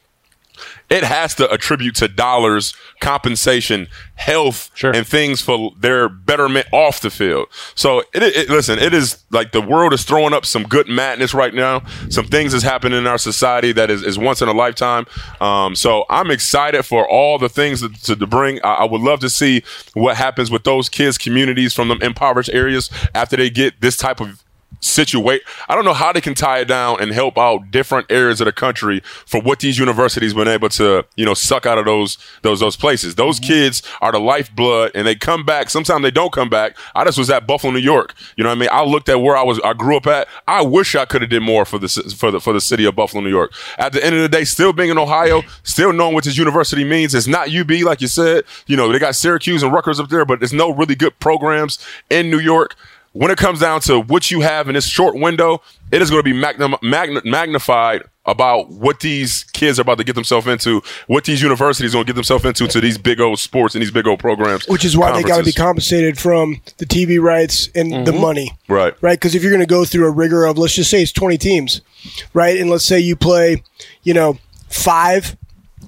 it has to attribute to dollars, compensation, health, Sure. and things for their betterment off the field. So it, it listen, it is like the world is throwing up some good madness right now. Some things is happening in our society that is, is once in a lifetime. Um, so I'm excited for all the things that, to, to bring. I, I would love to see what happens with those kids' communities from them impoverished areas after they get this type of situate. I don't know how they can tie it down and help out different areas of the country for what these universities been able to, you know, suck out of those those those places. Those mm-hmm. kids are the lifeblood, and they come back. Sometimes they don't come back. I just was at Buffalo, New York. You know what I mean? I looked at where I was. I grew up at. I wish I could have did more for the for the for the city of Buffalo, New York. At the end of the day, still being in Ohio, still knowing what this university means. It's not UB like you said. You know, they got Syracuse and Rutgers up there, but there's no really good programs in New York when it comes down to what you have in this short window, it is going to be magna- magna- magnified about what these kids are about to get themselves into, what these universities are going to get themselves into to these big old sports and these big old programs. which is why they got to be compensated from the TV rights and the Mm-hmm. money. Right. Right. Because if you're going to go through a rigor of, let's just say it's 20 teams, right? And let's say you play, you know, five,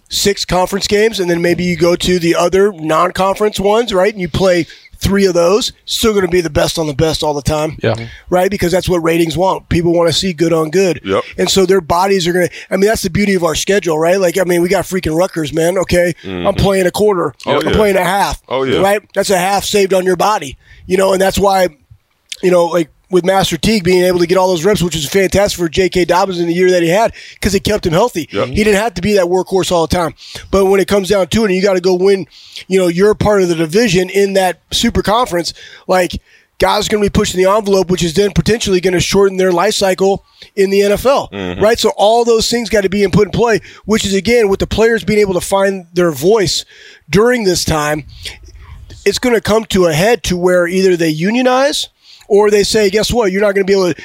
six conference games, and then maybe you go to the other non conference ones, right? And you play three of those, still going to be the best on the best all the time. Yeah. Right? Because that's what ratings want. People want to see good on good. Yep. And so their bodies are going to, I mean, that's the beauty of our schedule, right? Like, I mean, we got freaking Rutgers, man. Okay. Mm-hmm. I'm playing a quarter. Oh, I'm yeah. playing a half. Oh, yeah. Right? That's a half saved on your body, you know, and that's why, you know, like with Master Teague being able to get all those reps, which was fantastic for J.K. Dobbins in the year that he had because it kept him healthy. Yep. He didn't have to be that workhorse all the time. But when it comes down to it, and you got to go win, you know, your part of the division in that super conference, like guys are going to be pushing the envelope, which is then potentially going to shorten their life cycle in the NFL, mm-hmm. right? So all those things got to be in put in play, which is again with the players being able to find their voice during this time it's going to come to a head to where either they unionize or they say, guess what, you're not going to be able to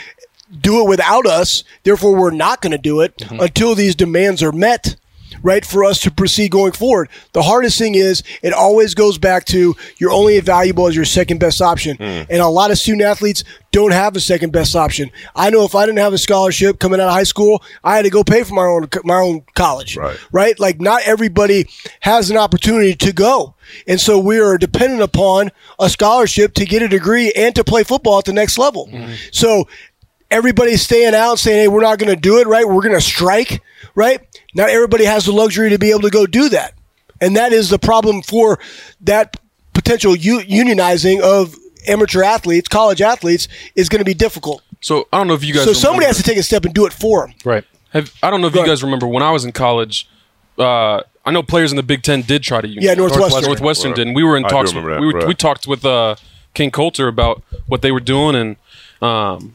do it without us. Therefore, we're not going to do it uh-huh. until these demands are met. Right, for us to proceed going forward. The hardest thing is it always goes back to you're only as valuable as your second best option. Hmm. And a lot of student athletes don't have a second best option. I know if I didn't have a scholarship coming out of high school, I had to go pay for my own my own college. Right. Right? Like not everybody has an opportunity to go. And so we are dependent upon a scholarship to get a degree and to play football at the next level. Hmm. So everybody's staying out saying, hey, we're not going to do it, right? We're going to strike, right? Not everybody has the luxury to be able to go do that. And that is the problem for that potential u- unionizing of amateur athletes, college athletes, is going to be difficult. So I don't know if you guys. So somebody has to take a step and do it for them. Right. Have, I don't know if Go you ahead. guys remember when I was in college. Uh, I know players in the Big Ten did try to unionize. Yeah, Northwestern. Northwestern Right. did. And we were in I do talks. remember that, we were, right. we talked with uh, Kain Colter about what they were doing and um,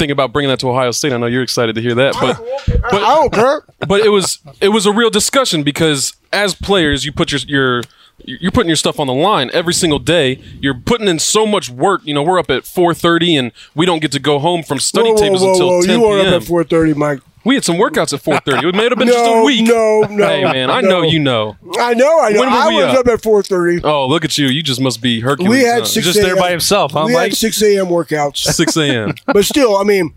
thinking about bringing that to Ohio State. I know you're excited to hear that, but I don't care. but it was it was a real discussion because as players, you put your your you're putting your stuff on the line every single day. You're putting in so much work. You know, we're up at 4:30 and we don't get to go home from study Whoa, whoa, tables whoa, until whoa. 10 You weren't p.m. up at 4.30, Mike. We had some workouts at 4:30. It may have been just a week. no, no, Hey man, I know you know. I know, I know. When were I we was up? up at 4.30. Oh, look at you. You just must be Hercules. We had huh? six Just there by himself, huh, we Mike? had 6 a.m. workouts. (laughs) 6 a.m. but still, I mean,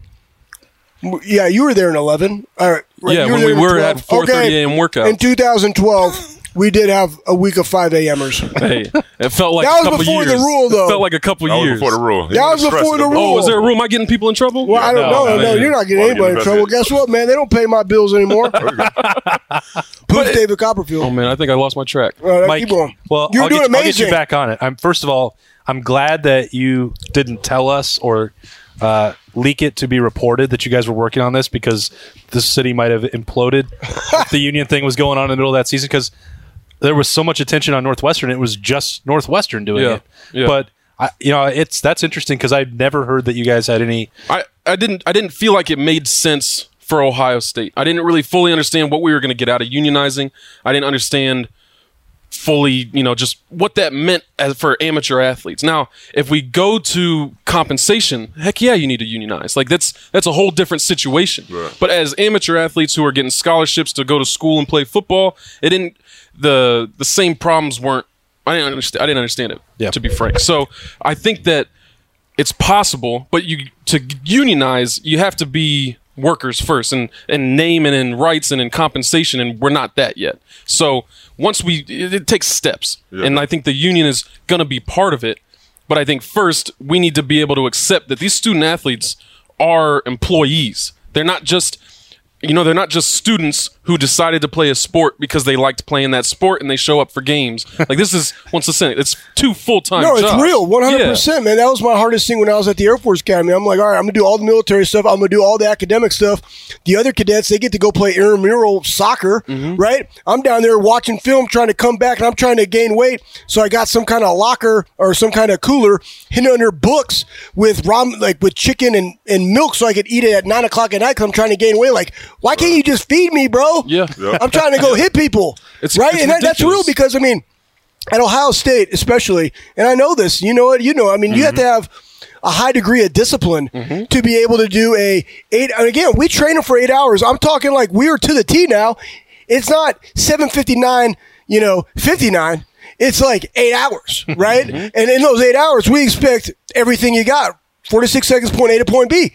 yeah, you were there in 11. All right. right, Yeah, when we were 12. at 4:30 Okay, a.m. workouts. In 2012, we did have a week of 5 a.m.ers. hey, it felt like That a was before years. the rule, though. It felt like a couple That was years. before the rule. That was before the rule. Oh, is there a rule? Am I getting people in trouble? Well, I don't No, know. No, man. you're not getting Well, anybody in trouble. investigated. Guess what, man? They don't pay my bills anymore. (laughs) Poof, (laughs) David Copperfield. Oh man, I think I lost my track. All right, Mike, keep going. well, you're I'll, doing get, I'll get you back on it. I'm first of all, I'm glad that you didn't tell us or uh, leak it to be reported that you guys were working on this because the city might have imploded if the (laughs) union thing was going on in the middle of that season because there was so much attention on Northwestern. It was just Northwestern doing Yeah, it. yeah. But I, you know, it's that's interesting because I've never heard that you guys had any. I, I didn't I didn't feel like it made sense for Ohio State. I didn't really fully understand what we were going to get out of unionizing. I didn't understand fully, you know, just what that meant as for amateur athletes. Now, if we go to compensation, heck yeah, you need to unionize. Like that's that's a whole different situation. But as amateur athletes who are getting scholarships to go to school and play football, it didn't the the same problems weren't I didn't understand I didn't understand it Yeah. to be frank. So, I think that it's possible, but you to unionize, you have to be workers first and and name and in rights and in compensation and we're not that yet. So once we it, it takes steps. And I think the union is going to be part of it, but I think first we need to be able to accept that these student athletes are employees. They're not just you know, they're not just students who decided to play a sport because they liked playing that sport and they show up for games. (laughs) Like this is once a saying, it's two full time. No, it's jobs. real, one hundred percent, man. That was my hardest thing when I was at the Air Force Academy. I'm like, all right, I'm gonna do all the military stuff. I'm gonna do all the academic stuff. The other cadets, they get to go play intramural soccer, Mm-hmm. right? I'm down there watching film, trying to come back, and I'm trying to gain weight. So I got some kind of locker or some kind of cooler hidden under books with ram, like with chicken and, and milk, so I could eat it at nine o'clock at night because I'm trying to gain weight. Like, why can't you just feed me, bro? Yeah. Yeah. I'm trying to go hit people, It's- right? it's and that, that's real because I mean at Ohio State, especially, and I know this, you know it, you know, I mean, you have mm-hmm. to have a high degree of discipline mm-hmm. to be able to do a eight. And again, we train them for eight hours. I'm talking like we are to the T now. It's not seven fifty nine, you know, fifty nine. It's like eight hours, (laughs) right? Mm-hmm. And in those eight hours, we expect everything you got. 46 seconds, point A to point B.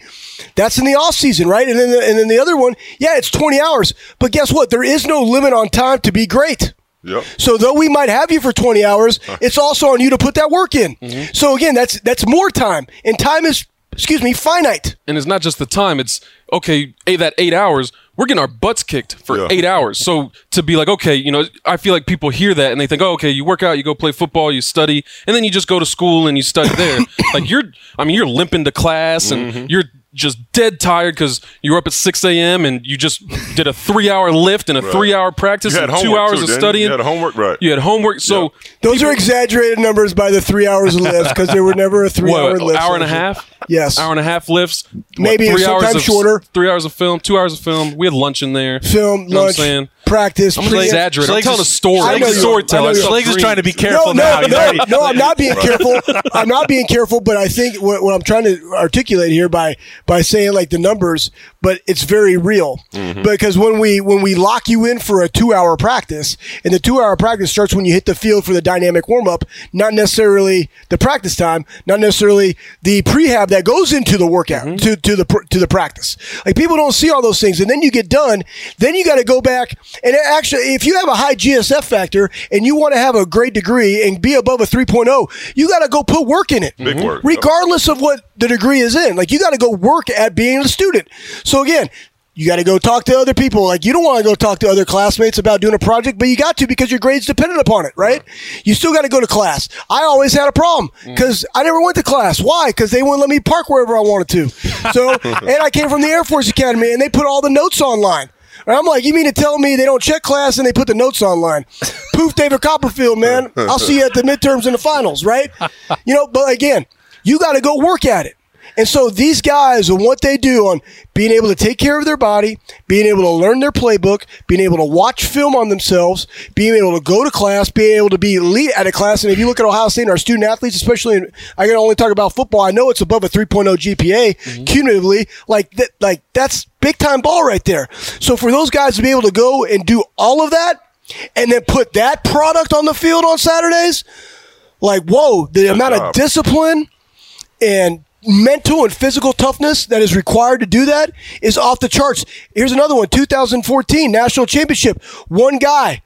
That's in the off season, right? And then the, and then the other one, yeah, it's 20 hours. But guess what? There is no limit on time to be great. Yep. So though we might have you for 20 hours, it's also on you to put that work in. Mm-hmm. So again, that's that's more time, and time is excuse me finite. and it's not just the time. It's okay. A that eight hours, we're getting our butts kicked for Yeah. eight hours. So to be like, okay, you know, I feel like people hear that and they think, oh, okay, you work out, you go play football, you study, and then you just go to school and you study there. (coughs) like you're, I mean, you're limping to class and Mm-hmm. you're just dead tired because you were up at 6 a.m. and you just did a three hour lift and a three hour practice and two hours too, of didn't you? studying. You had homework, right? You had homework. So Those are exaggerated numbers by the three hours of lifts because there were never a three hour lift. hour and a half? Yes. Hour and a half lifts. what, Maybe three hours sometimes of, shorter. Three hours of film, two hours of film. We had lunch in there. Film, You know what I'm lunch, saying? Practice. I'm pre- exaggerating. I'm telling a story. I I'm know a you storyteller. I know you are. Schlegels is trying to be careful no, now. He's no, no, I'm not being (laughs) careful. I'm not being careful, but I think what, what I'm trying to articulate here by by saying like the numbers, but it's very real mm-hmm. because when we when we lock you in for a two hour practice, and the two hour practice starts when you hit the field for the dynamic warm up, not necessarily the practice time, not necessarily the prehab that goes into the workout mm-hmm. to to the to the practice. Like people don't see all those things, and then you get done, then you got to go back and actually, if you have a high GSF factor and you want to have a great degree and be above a 3.0, you got to go put work in it. Big mm-hmm. work. Regardless of what the degree is in. Like you got to go work at being a student. So again, you got to go talk to other people. Like you don't want to go talk to other classmates about doing a project, but you got to because your grade's dependent upon it, right? You still got to go to class. I always had a problem mm. because I never went to class. Why? Because they wouldn't let me park wherever I wanted to. So, (laughs) and I came from the Air Force Academy, and they put all the notes online. And I'm like, you mean to tell me they don't check class and they put the notes online? Poof, David Copperfield, man. I'll see you at the midterms and the finals, right? You know, but again, you got to go work at it. And so these guys and what they do on being able to take care of their body, being able to learn their playbook, being able to watch film on themselves, being able to go to class, being able to be elite at a class. And if you look at Ohio State and our student athletes, especially, in, I can only talk about football. I know it's above a 3.0 GPA mm-hmm. cumulatively. Like that, like that's big time ball right there. So for those guys to be able to go and do all of that and then put that product on the field on Saturdays, like whoa, the amount of discipline and mental and physical toughness that is required to do that is off the charts. Here's another one 2014 National Championship. One guy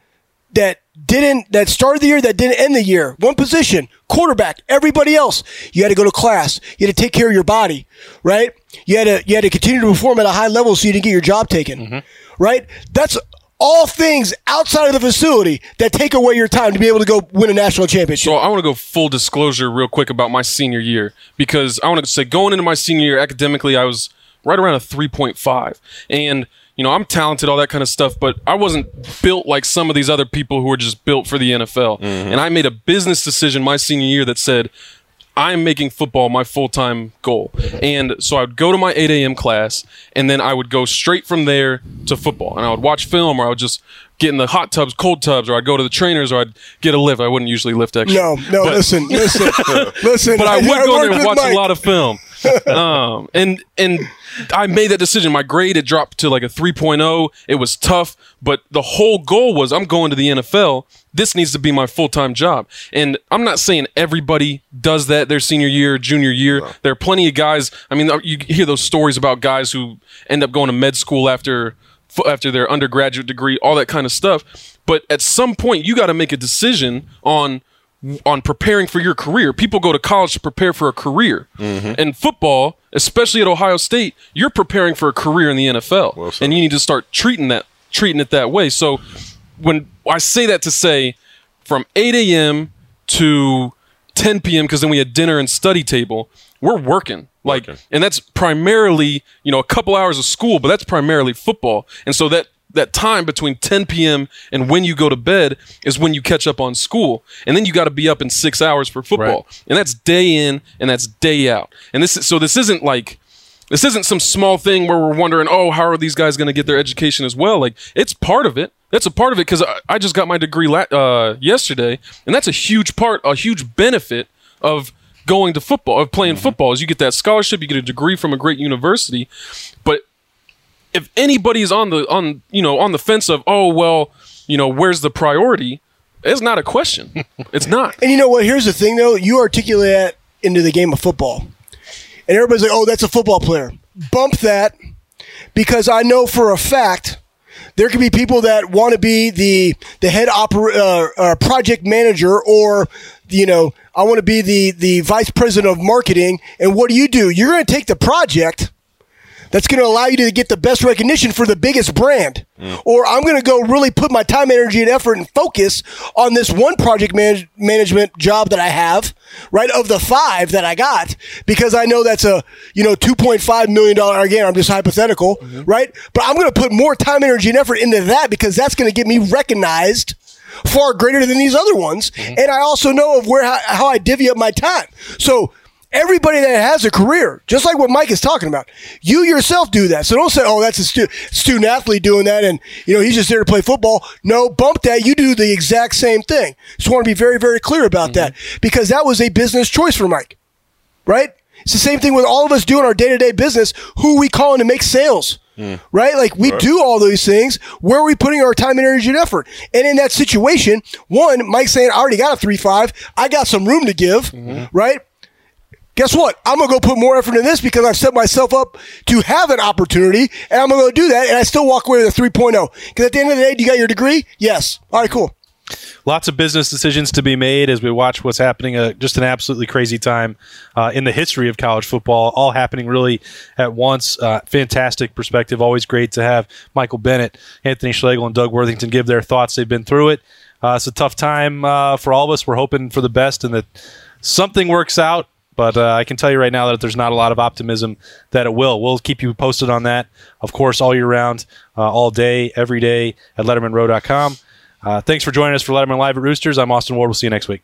that didn't, that started the year, that didn't end the year. One position, quarterback. Everybody else, you had to go to class. You had to take care of your body, right? You had to, you had to continue to perform at a high level so you didn't get your job taken, mm-hmm. right? That's all things outside of the facility that take away your time to be able to go win a national championship. So I want to go full disclosure real quick about my senior year because I want to say going into my senior year academically, I was right around a 3.5. And, you know, I'm talented, all that kind of stuff, but I wasn't built like some of these other people who are just built for the NFL. Mm-hmm. And I made a business decision my senior year that said, I'm making football my full time goal. And so I would go to my 8 a.m. class, and then I would go straight from there to football. And I would watch film, or I would just get in the hot tubs, cold tubs, or I'd go to the trainers, or I'd get a lift. I wouldn't usually lift extra. No, no, But- listen, listen, (laughs) listen. but I would go there and watch a lot of. of film. (laughs) um, and and I made that decision. My grade had dropped to like a 3.0. It was tough, but the whole goal was I'm going to the NFL. This needs to be my full time job. And I'm not saying everybody does that their senior year, junior year. There are plenty of guys. I mean, uh, you hear those stories about guys who end up going to med school after after their undergraduate degree, all that kind of stuff. But at some point, you got to make a decision on on preparing for your career. People go to college to prepare for a career. Mm-hmm. And football, especially at Ohio State, you're preparing for a career in the NFL. said. and you need to start treating that treating it that way. So when I say that to say from 8 a.m. to 10 p.m. because then we had dinner and study table, we're working. Like and that's primarily, you know, a couple hours of school, but that's primarily football. And so that that time between 10 p.m. and when you go to bed is when you catch up on school. And then you got to be up in 6 hours for football. And that's day in and that's day out. And this is so this isn't like this isn't some small thing where we're wondering, oh, how are these guys going to get their education as well? Like, it's part of it. That's a part of it because I, I just got my degree la- uh, yesterday, and that's a huge part, a huge benefit of going to football, of playing football. Is you get that scholarship, you get a degree from a great university. But if anybody's on the on you know on the fence of, oh well, you know, where's the priority? It's not a question. (laughs) It's not. And you know what? Here's the thing, though. You articulate that into the game of football, and everybody's like, "Oh, that's a football player." Bump that, because I know for a fact there could be people that want to be the the head oper- uh, uh, project manager, or you know, I want to be the the vice president of marketing. And what do you do? You're going to take the project that's going to allow you to get the best recognition for the biggest brand. Mm. Or I'm going to go really put my time, energy, and effort and focus on this one project manage- management job that I have, right? Of the five that I got, because I know that's a, you know, $2.5 million, again, I'm just hypothetical, mm-hmm. right? But I'm going to put more time, energy, and effort into that because that's going to get me recognized far greater than these other ones. Mm-hmm. And I also know of where how, how I divvy up my time. So everybody that has a career, just like what Mike is talking about, you yourself do that. So don't say, "Oh, that's a stu- student athlete doing that," and you know he's just there to play football. No, bump that. You do the exact same thing. Just want to be very, very clear about that mm-hmm. because that was a business choice for Mike, right? It's the same thing with all of us doing our day to day business. Who we calling to make sales? Mm. Right? Like we do all those things. Where are we putting our time and energy and effort? And in that situation, one, Mike's saying, I already got a three five. I got some room to give, mm-hmm. right? Guess what? I'm gonna go put more effort in this because I've set myself up to have an opportunity, and I'm gonna go do that, and I still walk away with a 3.0. Because at the end of the day, do you got your degree? Yes. All right, cool. Lots of business decisions to be made as we watch what's happening. Uh, just an absolutely crazy time uh, in the history of college football, all happening really at once. Uh, fantastic perspective. Always great to have Michael Bennett, Anthony Schlegel, and Doug Worthington give their thoughts. They've been through it. Uh, it's a tough time uh, for all of us. We're hoping for the best and that something works out. But uh, I can tell you right now that there's not a lot of optimism that it will. We'll keep you posted on that, of course, all year round, uh, all day, every day at LettermenRow.com. Uh, thanks for joining us for Lettermen Live at Roosters. I'm Austin Ward. We'll see you next week.